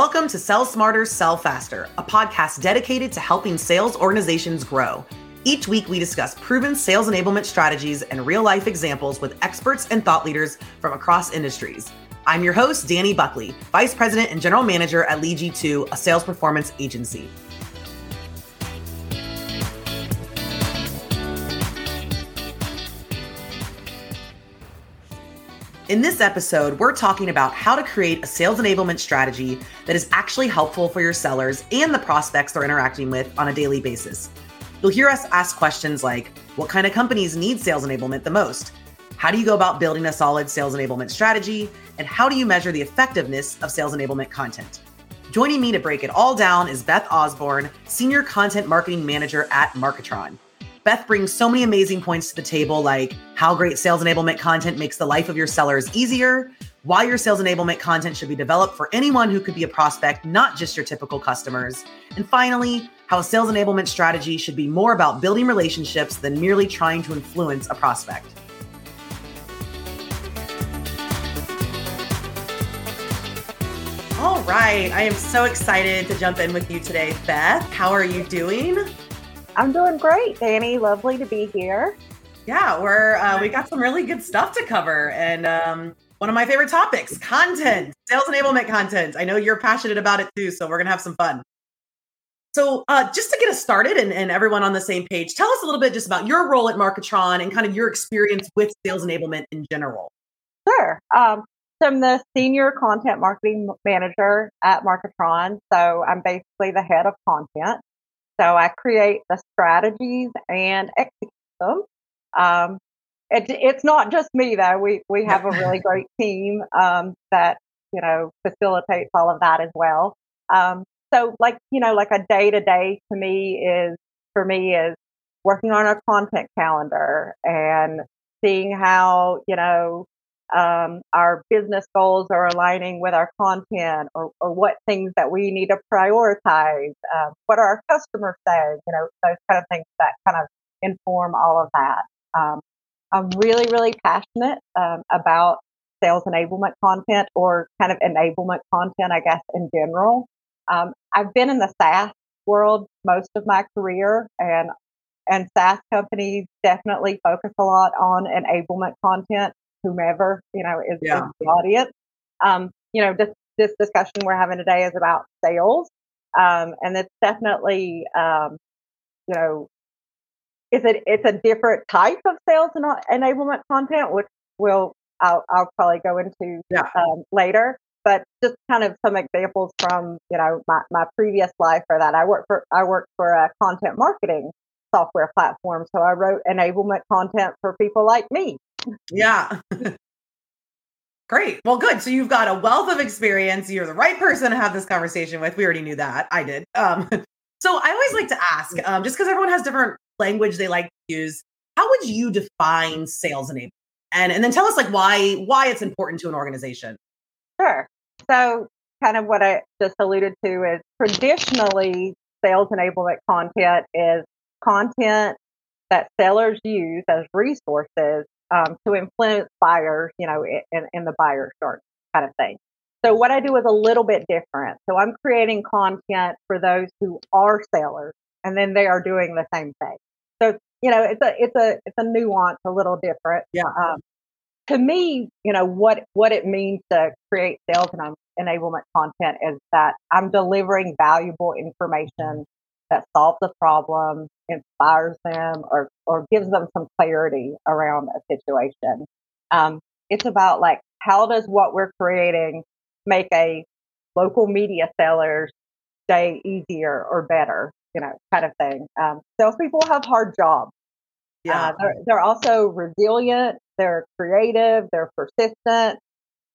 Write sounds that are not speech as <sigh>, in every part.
Welcome to Sell Smarter, Sell Faster, a podcast dedicated to helping sales organizations grow. Each week, we discuss proven sales enablement strategies and real life examples with experts and thought leaders from across industries. I'm your host, Dani Buckley, Vice President and General Manager at LeadG2, a sales performance agency. In this episode, we're talking about how to create a sales enablement strategy that is actually helpful for your sellers and the prospects they're interacting with on a daily basis. You'll hear us ask questions like What kind of companies need sales enablement the most? How do you go about building a solid sales enablement strategy? And how do you measure the effectiveness of sales enablement content? Joining me to break it all down is Beth Osborne, Senior Content Marketing Manager at Marketron. Beth brings so many amazing points to the table, like how great sales enablement content makes the life of your sellers easier, why your sales enablement content should be developed for anyone who could be a prospect, not just your typical customers, and finally, how a sales enablement strategy should be more about building relationships than merely trying to influence a prospect. All right, I am so excited to jump in with you today, Beth. How are you doing? I'm doing great, Dani. Lovely to be here. Yeah, we're uh, we got some really good stuff to cover, and um, one of my favorite topics: content, sales enablement content. I know you're passionate about it too, so we're gonna have some fun. So, uh, just to get us started and, and everyone on the same page, tell us a little bit just about your role at Marketron and kind of your experience with sales enablement in general. Sure. Um, so I'm the senior content marketing manager at Marketron. So I'm basically the head of content. So I create the strategies and execute them. Um, it, it's not just me though. We we have a really <laughs> great team um, that you know facilitates all of that as well. Um, so like you know, like a day to day to me is for me is working on our content calendar and seeing how you know um, our business goals are aligning with our content or, or what things that we need to prioritize, uh, what are our customers saying, you know, those kind of things that kind of inform all of that. Um, I'm really, really passionate um, about sales enablement content or kind of enablement content, I guess, in general. Um, I've been in the SaaS world most of my career and and SaaS companies definitely focus a lot on enablement content whomever you know is, yeah. the audience. Um, you know, this this discussion we're having today is about sales, um, and it's definitely um, you know, it's a it's a different type of sales and enablement content, which will I'll I'll probably go into yeah. um, later. But just kind of some examples from you know my, my previous life for that. I worked for I worked for a content marketing software platform, so I wrote enablement content for people like me yeah. <laughs> Great. Well, good. So you've got a wealth of experience. You're the right person to have this conversation with. We already knew that. I did. Um, <laughs> so I always like to ask, um, just because everyone has different language they like to use, how would you define sales enablement? And and then tell us like why why it's important to an organization. Sure. So kind of what I just alluded to is traditionally sales enablement content is content that sellers use as resources um, to influence buyers, you know, in, in the buyer start kind of thing. So what I do is a little bit different. So I'm creating content for those who are sellers, and then they are doing the same thing. So you know, it's a it's a it's a nuance, a little different. Yeah. Um, to me, you know what what it means to create sales and enablement content is that I'm delivering valuable information that solves a problem, inspires them, or or gives them some clarity around a situation. Um, it's about like how does what we're creating make a local media seller's day easier or better, you know, kind of thing. Um, salespeople have hard jobs. Yeah, uh, they're, they're also resilient. They're creative. They're persistent.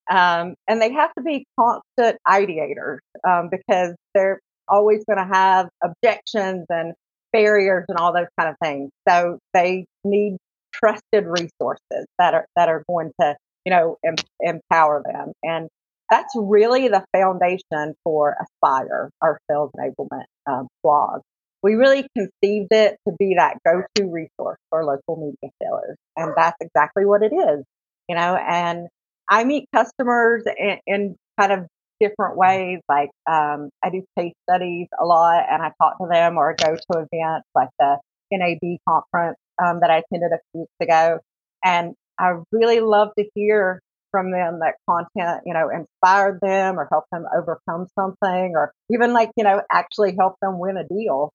Um, and they have to be constant ideators um, because they're always going to have objections and barriers and all those kind of things. So they need trusted resources that are that are going to you know em- empower them, and that's really the foundation for Aspire, our sales enablement um, blog. We really conceived it to be that go-to resource for local media sellers, and that's exactly what it is. You know, and I meet customers in, in kind of different ways. Like um, I do case studies a lot, and I talk to them or go to events like the NAB conference um, that I attended a few weeks ago, and I really love to hear from them that content, you know, inspired them or helped them overcome something, or even like you know actually help them win a deal.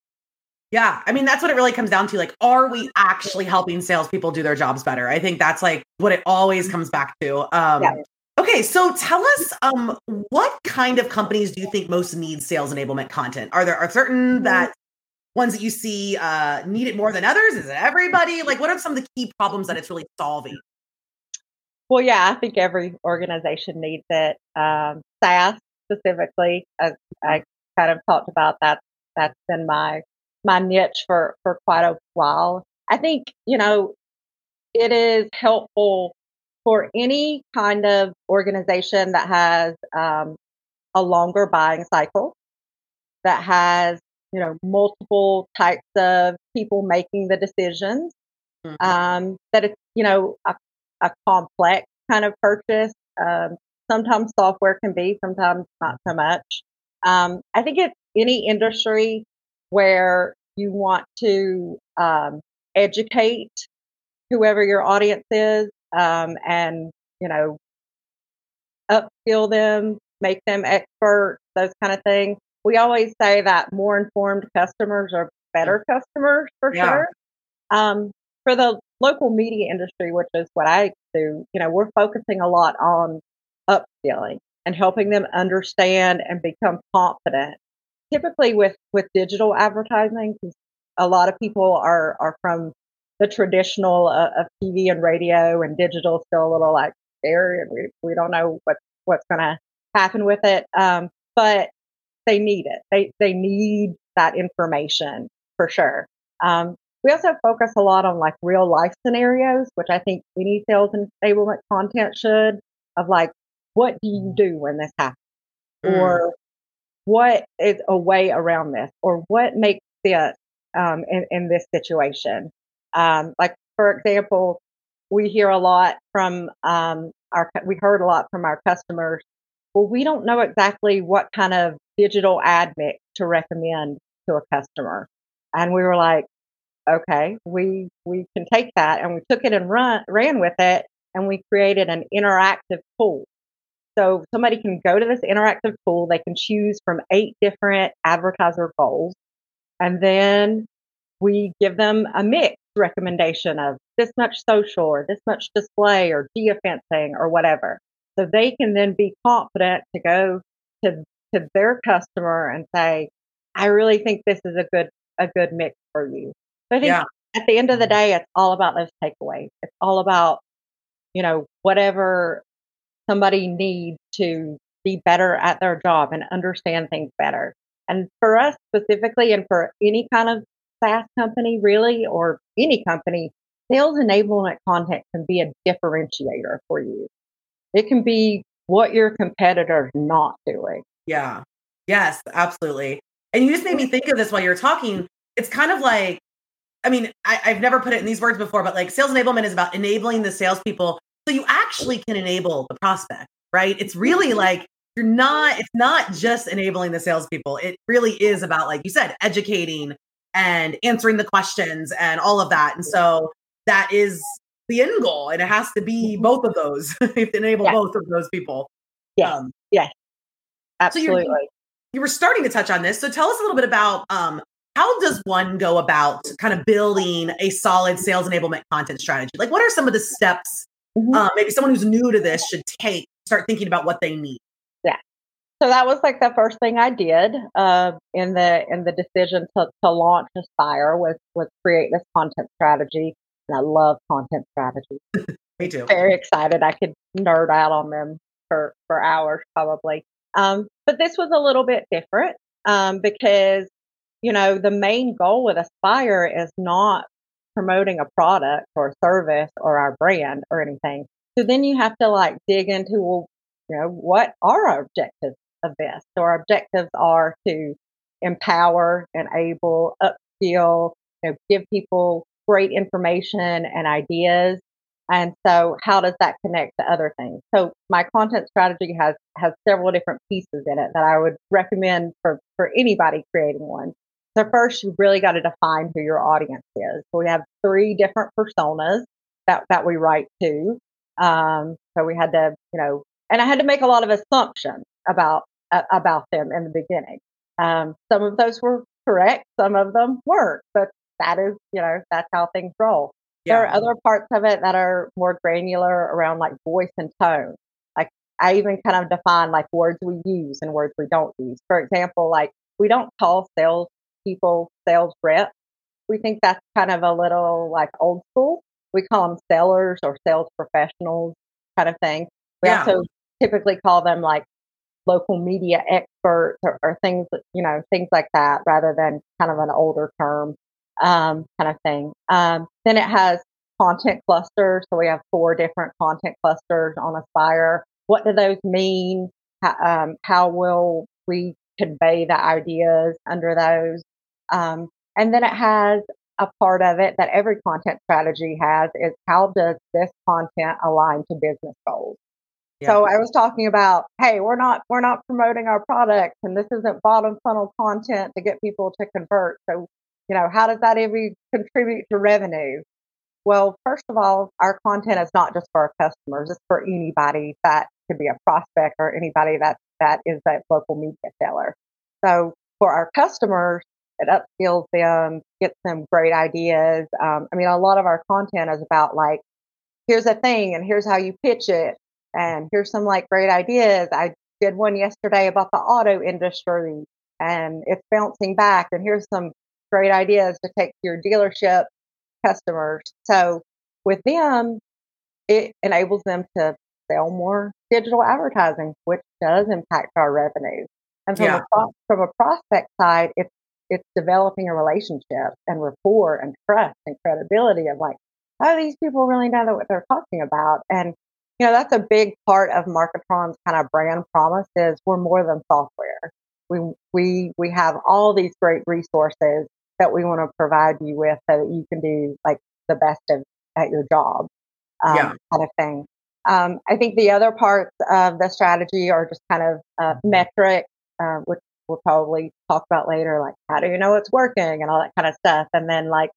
Yeah. I mean, that's what it really comes down to. Like, are we actually helping salespeople do their jobs better? I think that's like what it always comes back to. Um, yeah. Okay, so tell us, um, what kind of companies do you think most need sales enablement content? Are there are certain mm-hmm. that ones that you see uh, need it more than others? Is it everybody? Like, what are some of the key problems that it's really solving? Well, yeah, I think every organization needs it. Um, SaaS specifically, as I kind of talked about that. That's been my my niche for for quite a while. I think you know it is helpful for any kind of organization that has um, a longer buying cycle, that has you know multiple types of people making the decisions, mm-hmm. um, that it's you know a, a complex kind of purchase. Um, sometimes software can be, sometimes not so much. Um, I think it's any industry where you want to um, educate whoever your audience is um, and you know upskill them, make them experts, those kind of things. We always say that more informed customers are better customers for yeah. sure. Um, for the local media industry, which is what I do, you know, we're focusing a lot on upskilling and helping them understand and become confident. Typically with with digital advertising, a lot of people are are from the traditional uh, of TV and radio and digital still a little like scary and we, we don't know what, what's going to happen with it. Um, but they need it. They, they need that information for sure. Um, we also focus a lot on like real life scenarios, which I think any sales enablement content should of like, what do you do when this happens? Mm. Or what is a way around this? Or what makes sense um, in, in this situation? Um, like for example, we hear a lot from um, our we heard a lot from our customers. Well, we don't know exactly what kind of digital ad mix to recommend to a customer, and we were like, okay, we we can take that, and we took it and run ran with it, and we created an interactive tool. So somebody can go to this interactive tool. They can choose from eight different advertiser goals, and then we give them a mix recommendation of this much social or this much display or geofencing or whatever. So they can then be confident to go to, to their customer and say, I really think this is a good a good mix for you. So I think yeah. at the end of the mm-hmm. day, it's all about those takeaways. It's all about, you know, whatever somebody needs to be better at their job and understand things better. And for us specifically, and for any kind of SaaS company, really, or any company, sales enablement content can be a differentiator for you. It can be what your competitor's not doing. Yeah. Yes, absolutely. And you just made me think of this while you're talking. It's kind of like, I mean, I, have never put it in these words before, but like sales enablement is about enabling the salespeople so you actually can enable the prospect, right? It's really mm-hmm. like you're not, it's not just enabling the salespeople. It really is about, like you said, educating, and answering the questions and all of that. And so that is the end goal. And it has to be mm-hmm. both of those. <laughs> to enable yes. both of those people. Yeah. Um, yes. Absolutely. So you were starting to touch on this. So tell us a little bit about um, how does one go about kind of building a solid sales enablement content strategy? Like, what are some of the steps mm-hmm. um, maybe someone who's new to this should take, start thinking about what they need? So that was like the first thing I did uh, in the in the decision to, to launch Aspire was was create this content strategy, and I love content strategy. <laughs> Me too. Very excited. I could nerd out on them for for hours probably. Um, but this was a little bit different um, because you know the main goal with Aspire is not promoting a product or a service or our brand or anything. So then you have to like dig into well, you know, what are our objectives? Of this. So our objectives are to empower, enable, upskill, you know, give people great information and ideas And so how does that connect to other things? So my content strategy has has several different pieces in it that I would recommend for, for anybody creating one. So first you really got to define who your audience is. So we have three different personas that, that we write to. Um, so we had to, you know, and I had to make a lot of assumptions about uh, about them in the beginning. Um, some of those were correct, some of them weren't, but that is, you know, that's how things roll. Yeah. There are other parts of it that are more granular around like voice and tone. Like I even kind of define like words we use and words we don't use. For example, like we don't call sales people sales reps. We think that's kind of a little like old school. We call them sellers or sales professionals kind of thing. We yeah. also typically call them like local media experts or, or, things, you know, things like that, rather than kind of an older term um, kind of thing. Um, then it has content clusters. So we have four different content clusters on Aspire. What do those mean? How, um, how will we convey the ideas under those? Um, and then it has a part of it that every content strategy has is how does this content align to business goals? So I was talking about, hey, we're not we're not promoting our product, and this isn't bottom funnel content to get people to convert. So, you know, how does that even contribute to revenue? Well, first of all, our content is not just for our customers; it's for anybody that could be a prospect or anybody that that is a local media seller. So, for our customers, it upskills them, gets them great ideas. Um, I mean, a lot of our content is about like, here's a thing, and here's how you pitch it, and here's some like great ideas. I did one yesterday about the auto industry and it's bouncing back. And here's some great ideas to take to your dealership customers. So with them, it enables them to sell more digital advertising, which does impact our revenue. And from, yeah. a, from a prospect side, it's it's developing a relationship and rapport and trust and credibility of like, oh, these people really know what they're talking about. And you know, that's a big part of Marketron's kind of brand promise is we're more than software. We, we, we have all these great resources that we want to provide you with so that you can do like the best of, at your job, um, yeah. kind of thing. Um, I think the other parts of the strategy are just kind of uh, metric, uh, which we'll probably talk about later, like how do you know it's working and all that kind of stuff. And then like,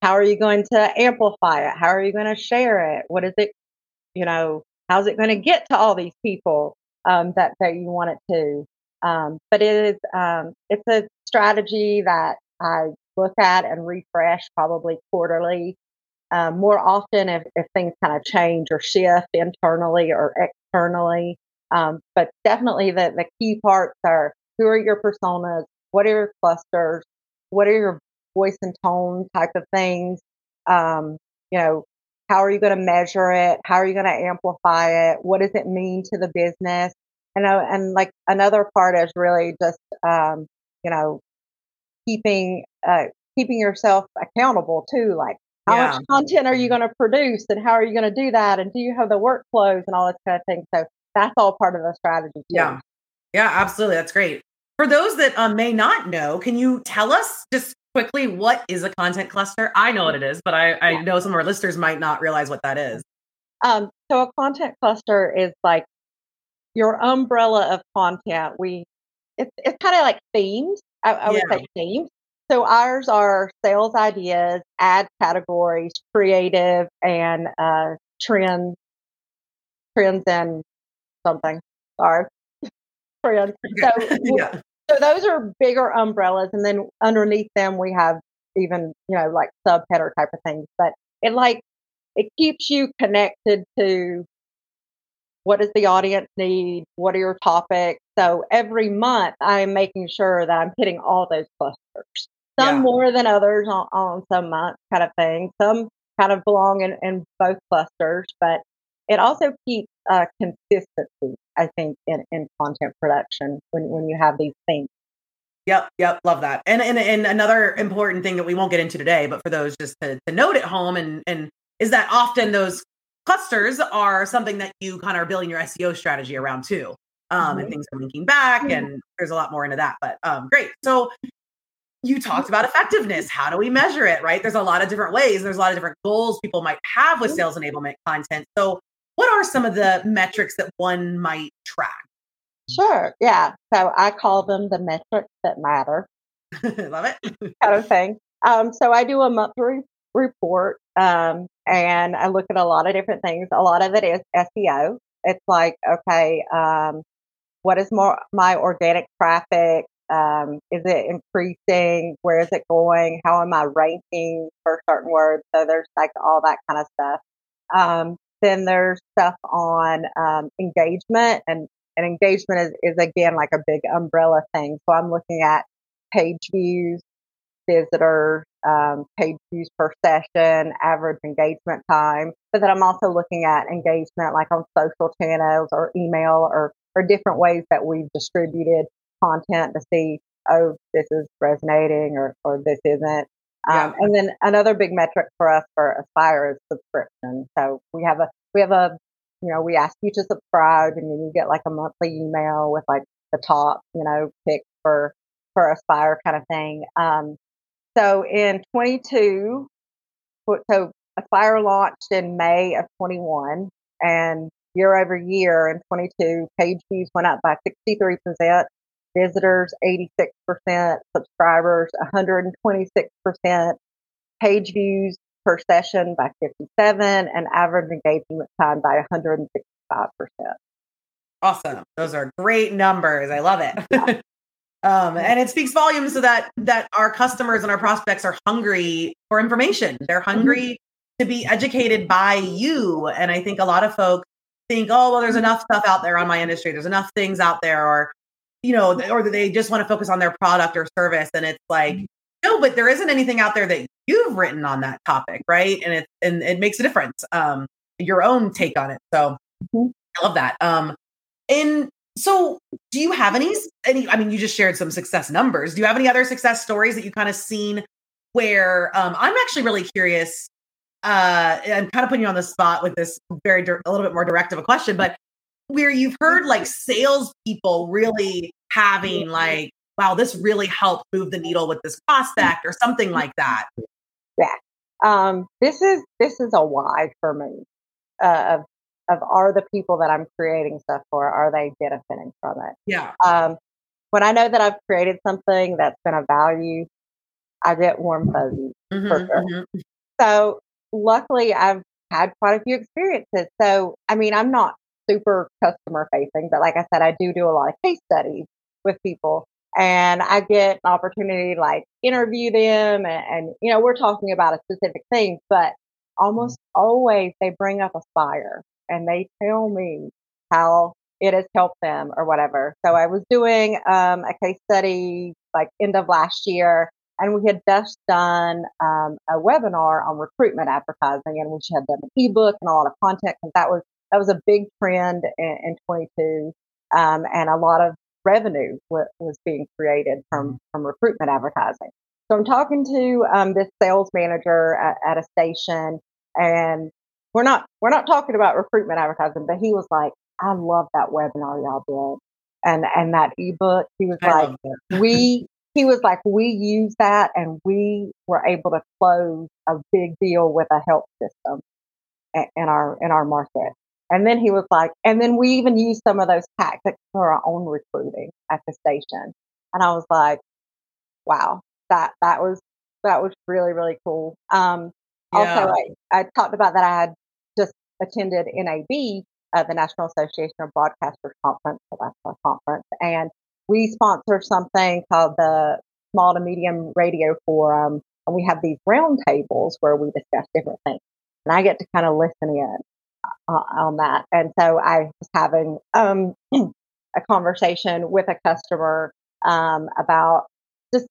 how are you going to amplify it? How are you going to share it? What is it you know, how's it going to get to all these people um, that that you want it to? Um, but it is um, it's a strategy that I look at and refresh probably quarterly. Um, more often if, if things kind of change or shift internally or externally. Um, but definitely the, the key parts are who are your personas? What are your clusters? What are your voice and tone type of things? Um, you know, how are you going to measure it? How are you going to amplify it? What does it mean to the business? And, uh, and like another part is really just, um, you know, keeping, uh, keeping yourself accountable too. Like how yeah. much content are you going to produce and how are you going to do that? And do you have the workflows and all this kind of thing? So that's all part of the strategy. Too. Yeah. Yeah, absolutely. That's great. For those that um, may not know, can you tell us just quickly, what is a content cluster? I know what it is, but I, I know some of our listeners might not realize what that is. Um, so a content cluster is like your umbrella of content. We it's it's kind of like themes. I, I would say themes. So ours are sales ideas, ad categories, creative, and uh, trends, trends and something. Sorry, <laughs> trends. So <laughs> yeah. So those are bigger umbrellas, and then underneath them we have even you know like subheader type of things. But it like it keeps you connected to what does the audience need? What are your topics? So every month I'm making sure that I'm hitting all those clusters. Some yeah. more than others on, on some months kind of thing. Some kind of belong in, in both clusters, but it also keeps uh, consistency, I think, in, in content production when, when you have these things. Yep, yep, love that. And, and and another important thing that we won't get into today, but for those just to, to note at home, and and is that often those clusters are something that you kind of are building your SEO strategy around too. Um, mm-hmm. and things are linking back, mm-hmm. and there's a lot more into that. But um, great. So you talked about effectiveness. How do we measure it? Right. There's a lot of different ways. There's a lot of different goals people might have with mm-hmm. sales enablement content. So, what are some of the metrics that one might track? Sure. Yeah. So I call them the metrics that matter. <laughs> Love it. kind of thing. Um, so I do a monthly report um, and I look at a lot of different things. A lot of it is SEO. It's like, okay, um, what is more my organic traffic? Um, is it increasing? Where is it going? How am I ranking for certain words? So there's like all that kind of stuff. Um, then there's stuff on um, engagement and, and engagement is, is again like a big umbrella thing. So I'm looking at page views, visitors, um, page views per session, average engagement time. But then I'm also looking at engagement like on social channels or email or, or different ways that we've distributed content to see, oh, this is resonating or, or this isn't. Yeah. Um, and then another big metric for us for Aspire is subscription. So we have a, we have a, you know, we ask you to subscribe and then you get like a monthly email with like the top, you know, pick for, for Aspire kind of thing. Um, so in 22, so Aspire launched in May of 21 and year over year in 22, page views went up by 63%, visitors 86%, subscribers 126%, page views per session by 57 and average engagement time by 165%. Awesome. Those are great numbers. I love it. <laughs> Um, and it speaks volumes so that that our customers and our prospects are hungry for information. They're mm-hmm. hungry mm-hmm. to be educated by you. And I think a lot of folks think, oh, well, there's enough stuff out there on my industry. There's enough things out there, or you know, or they just want to focus on their product or service. And it's like, mm-hmm. no, but there isn't anything out there that you've written on that topic, right? And it and it makes a difference. Um, your own take on it. So mm-hmm. I love that. Um, in so, do you have any any? I mean, you just shared some success numbers. Do you have any other success stories that you kind of seen where um, I'm actually really curious? Uh, I'm kind of putting you on the spot with this very a little bit more direct of a question, but where you've heard like salespeople really having like, wow, this really helped move the needle with this prospect or something like that. Yeah, um, this is this is a why for me uh, of of are the people that I'm creating stuff for, are they benefiting from it? Yeah. Um, when I know that I've created something that's been of value, I get warm fuzzies mm-hmm, for sure. Mm-hmm. So luckily I've had quite a few experiences. So, I mean, I'm not super customer facing, but like I said, I do do a lot of case studies with people and I get an opportunity to like interview them and, and, you know, we're talking about a specific thing, but almost always they bring up Aspire and they tell me how it has helped them or whatever. So I was doing um, a case study like end of last year, and we had just done um, a webinar on recruitment advertising, and we had done an ebook and a lot of content because that was that was a big trend in, in 22, um, and a lot of revenue w- was being created from mm-hmm. from recruitment advertising. So I'm talking to um, this sales manager at, at a station, and we're not we're not talking about recruitment advertising, but he was like, I love that webinar y'all did. And and that ebook, he was I like, we <laughs> he was like, we use that and we were able to close a big deal with a health system in our in our market. And then he was like, and then we even used some of those tactics for our own recruiting at the station. And I was like, wow, that that was that was really really cool. Um, yeah. Also, I, I talked about that I had just attended NAB, uh, the National Association of Broadcasters Conference, so that's our conference, and we sponsor something called the Small to Medium Radio Forum, and we have these roundtables where we discuss different things, and I get to kind of listen in on that, and so I was having um, <clears throat> a conversation with a customer um, about just,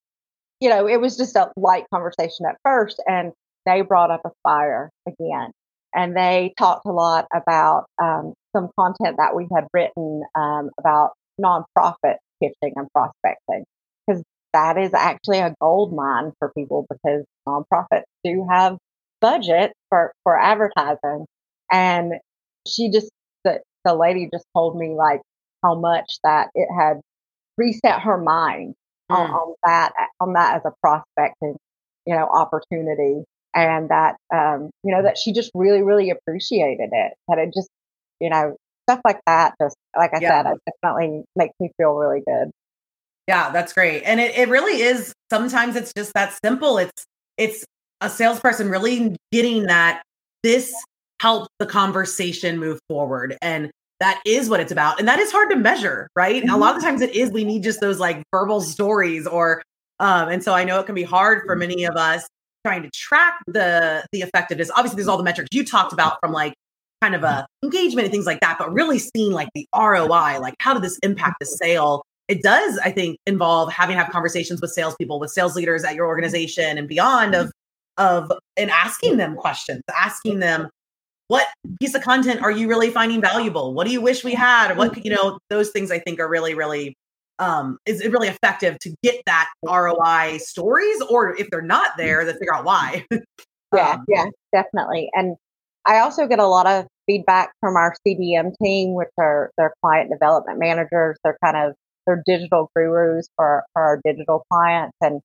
you know, it was just a light conversation at first, and they brought up a fire again. And they talked a lot about um, some content that we had written um, about nonprofit pitching and prospecting because that is actually a gold mine for people because nonprofits do have budget for for advertising and she just the, the lady just told me like how much that it had reset her mind mm. on, on, that on that as a prospect and you know opportunity and that um, you know that she just really really appreciated it that it just you know stuff like that just like i yeah. said it definitely makes me feel really good yeah that's great and it, it really is sometimes it's just that simple it's it's a salesperson really getting that this helps the conversation move forward. And that is what it's about. And that is hard to measure right? Mm-hmm. a lot of the times it is we need just those like verbal stories or um and so i know it can be hard for many of us trying to track the the effectiveness. Obviously there's all the metrics you talked about from like kind of a engagement and things like that but really seeing like the roi like how did this impact the sale? It does i think involve having to have conversations with salespeople with sales leaders at your organization and beyond of of and asking them questions asking them what piece of content are you really finding valuable what do you wish we had what you know those things i think are really really um, is it really effective to get that ROI stories, or if they're not there, then figure out why. <laughs> yeah, um, yeah, definitely. And I also get a lot of feedback from our CDM team, which are their client development managers. They're kind of they're digital gurus for, for our digital clients, and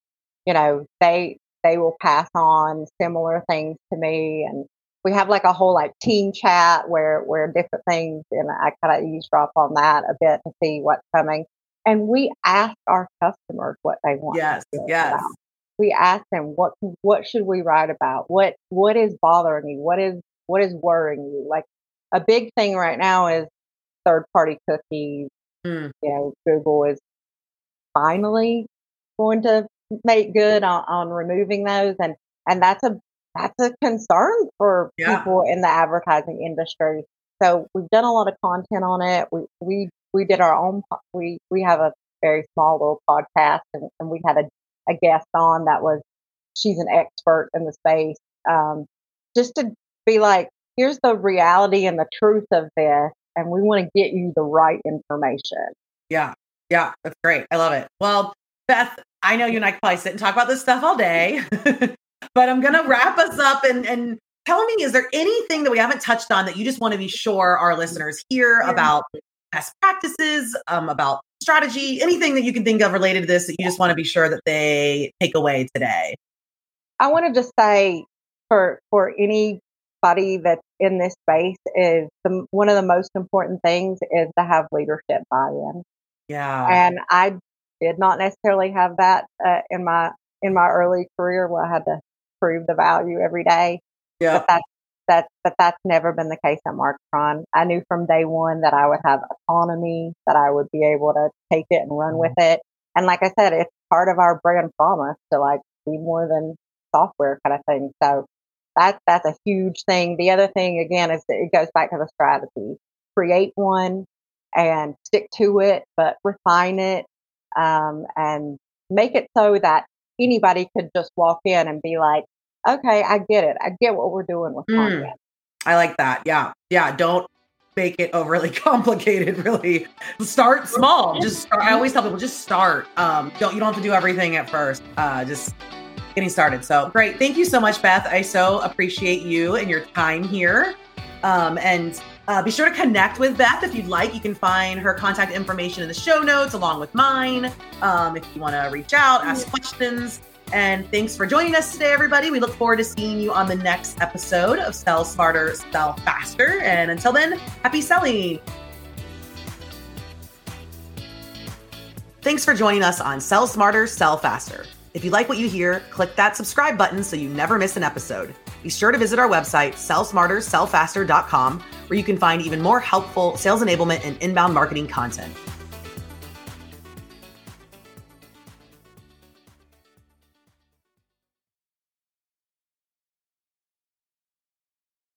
you know they they will pass on similar things to me and we have like a whole like team chat where where different things and I kind of eavesdrop on that a bit to see what's coming and we ask our customers what they want. Yes, yes. About. We ask them what what should we write about? What what is bothering you? What is what is worrying you? Like a big thing right now is third party cookies. Mm. You know, Google is finally going to make good on, on removing those, and and that's a that's a concern for yeah. people in the advertising industry. So we've done a lot of content on it. We we we did our own. We we have a very small little podcast, and, and we had a, a guest on that was she's an expert in the space. Um, just to be like, here's the reality and the truth of this, and we want to get you the right information. Yeah, yeah, that's great. I love it. Well, Beth, I know you and I probably sit and talk about this stuff all day, <laughs> but I'm gonna wrap us up and and tell me, is there anything that we haven't touched on that you just want to be sure our listeners hear about best practices, um, about strategy, anything that you can think of related to this that you just want to be sure that they take away today? I want to just say for for anybody that's in this space is the one of the most important things is to have leadership buy-in. Yeah. And I did not necessarily have that uh, in my in my early career where I had to prove the value every day. Yeah. But that's that but that's never been the case at Marketron. I knew from day one that I would have autonomy, that I would be able to take it and run mm-hmm. with it. And like I said, it's part of our brand promise to like be more than software kind of thing. So that's that's a huge thing. The other thing again is it goes back to the strategy. Create one and stick to it, but refine it um, and make it so that anybody could just walk in and be like, okay, I get it. I get what we're doing with mm. I like that. Yeah. Yeah. Don't make it overly <laughs> complicated, really. Start small. Just start. I always tell people just start. Um, don't you don't have to do everything at first. Uh, just getting started. So great. Thank you so much, Beth. I so appreciate you and your time here. Um, and uh, be sure to connect with Beth if you'd like. You can find her contact information in the show notes along with mine. Um, if you want to reach out, ask questions. And thanks for joining us today, everybody. We look forward to seeing you on the next episode of Sell Smarter, Sell Faster. And until then, happy selling. Thanks for joining us on Sell Smarter, Sell Faster. If you like what you hear, click that subscribe button so you never miss an episode. Be sure to visit our website, sellsmartersellfaster.com, where you can find even more helpful sales enablement and inbound marketing content.